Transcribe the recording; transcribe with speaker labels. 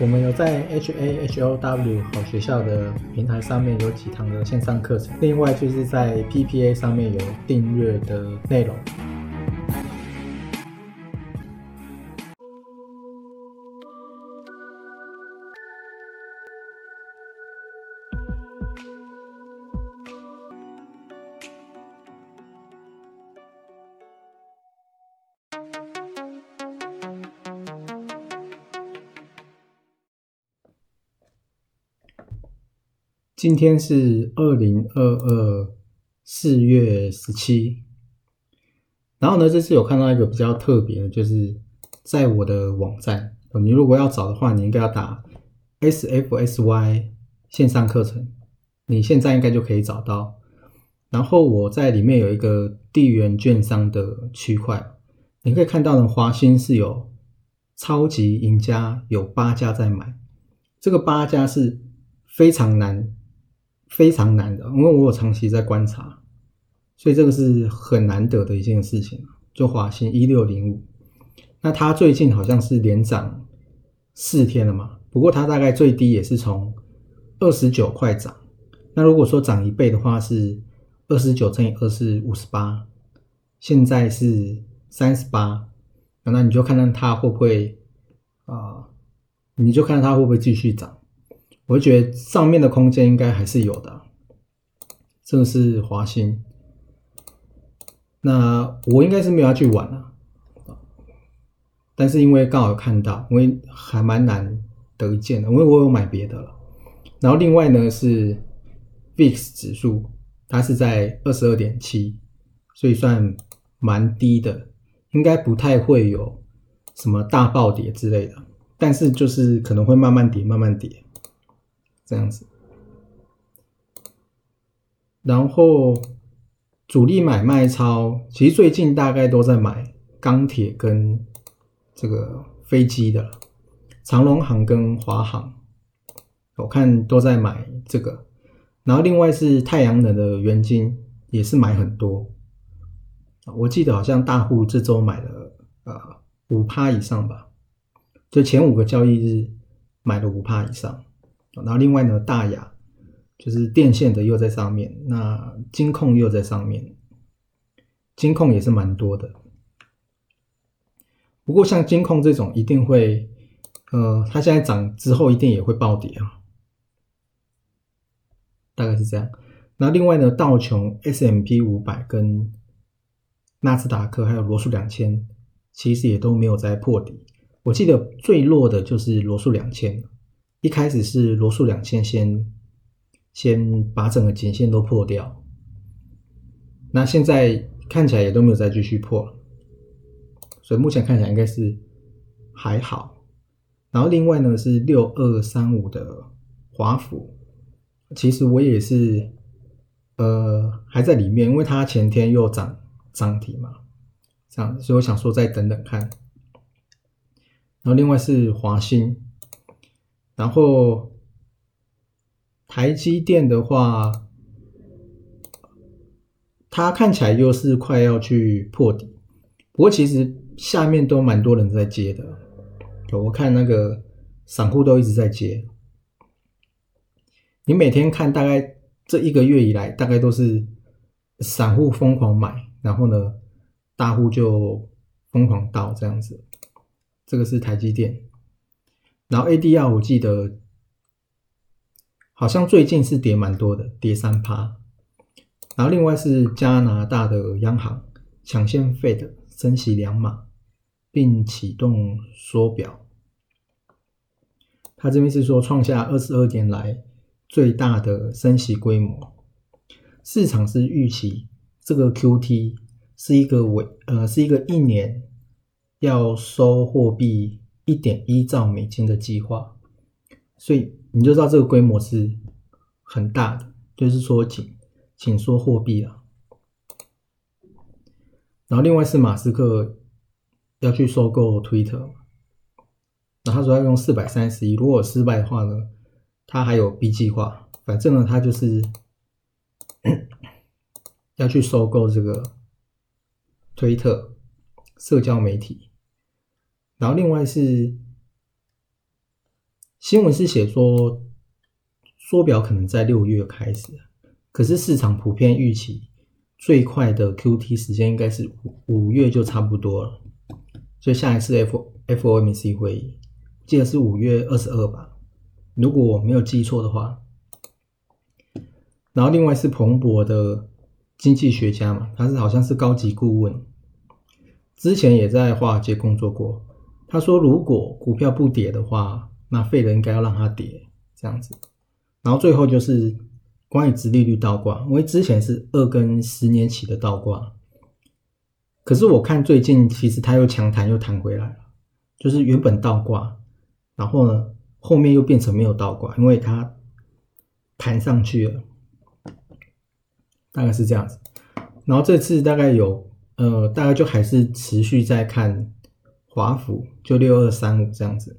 Speaker 1: 我们有在 H A H O W 好学校的平台上面有几堂的线上课程，另外就是在 P P A 上面有订阅的内容。今天是二零二二四月十七，然后呢，这次有看到一个比较特别的，就是在我的网站，你如果要找的话，你应该要打 SFSY 线上课程，你现在应该就可以找到。然后我在里面有一个地缘券商的区块，你可以看到呢，华兴是有超级赢家有八家在买，这个八家是非常难。非常难的，因为我有长期在观察，所以这个是很难得的一件事情。就华兴一六零五，那它最近好像是连涨四天了嘛，不过它大概最低也是从二十九块涨。那如果说涨一倍的话，是二十九乘以二是五十八，现在是三十八，那你就看看它会不会啊？你就看它会不会继续涨。我觉得上面的空间应该还是有的，这个是华兴，那我应该是没有要去玩了，但是因为刚好看到，因为还蛮难得一见的，因为我有买别的了。然后另外呢是 VIX 指数，它是在二十二点七，所以算蛮低的，应该不太会有什么大暴跌之类的，但是就是可能会慢慢跌，慢慢跌。这样子，然后主力买卖超，其实最近大概都在买钢铁跟这个飞机的，长龙航跟华航，我看都在买这个。然后另外是太阳能的元金也是买很多，我记得好像大户这周买了呃五趴以上吧，就前五个交易日买了五趴以上。然后另外呢，大雅就是电线的又在上面，那金控又在上面，金控也是蛮多的。不过像金控这种一定会，呃，它现在涨之后一定也会暴跌啊，大概是这样。那另外呢，道琼 S M P 五百跟纳斯达克还有罗素两千，其实也都没有在破底。我记得最弱的就是罗素两千。一开始是罗素两千先先把整个颈线都破掉，那现在看起来也都没有再继续破，所以目前看起来应该是还好。然后另外呢是六二三五的华府，其实我也是呃还在里面，因为它前天又涨涨停嘛，这样，所以我想说再等等看。然后另外是华兴。然后台积电的话，它看起来又是快要去破底，不过其实下面都蛮多人在接的，我看那个散户都一直在接。你每天看，大概这一个月以来，大概都是散户疯狂买，然后呢，大户就疯狂倒这样子。这个是台积电。然后 ADR 我记得好像最近是跌蛮多的，跌三趴。然后另外是加拿大的央行抢先费的升息两码，并启动缩表。他这边是说创下二十二年来最大的升息规模，市场是预期这个 QT 是一个尾呃是一个一年要收货币。一点一兆美金的计划，所以你就知道这个规模是很大的，就是说紧紧缩货币了。然后另外是马斯克要去收购 Twitter，然后他说要用四百三十亿，如果失败的话呢，他还有 B 计划，反正呢他就是 要去收购这个推特社交媒体。然后另外是新闻是写说缩表可能在六月开始，可是市场普遍预期最快的 QT 时间应该是五五月就差不多了，所以下一次 F FOMC 会议记得是五月二十二吧，如果我没有记错的话。然后另外是彭博的经济学家嘛，他是好像是高级顾问，之前也在华尔街工作过。他说，如果股票不跌的话，那费人应该要让它跌这样子。然后最后就是关于直利率倒挂，因为之前是二跟十年期的倒挂，可是我看最近其实它又强弹又弹回来了，就是原本倒挂，然后呢后面又变成没有倒挂，因为它弹上去了。大概是这样子，然后这次大概有呃，大概就还是持续在看华府，就六二三五这样子。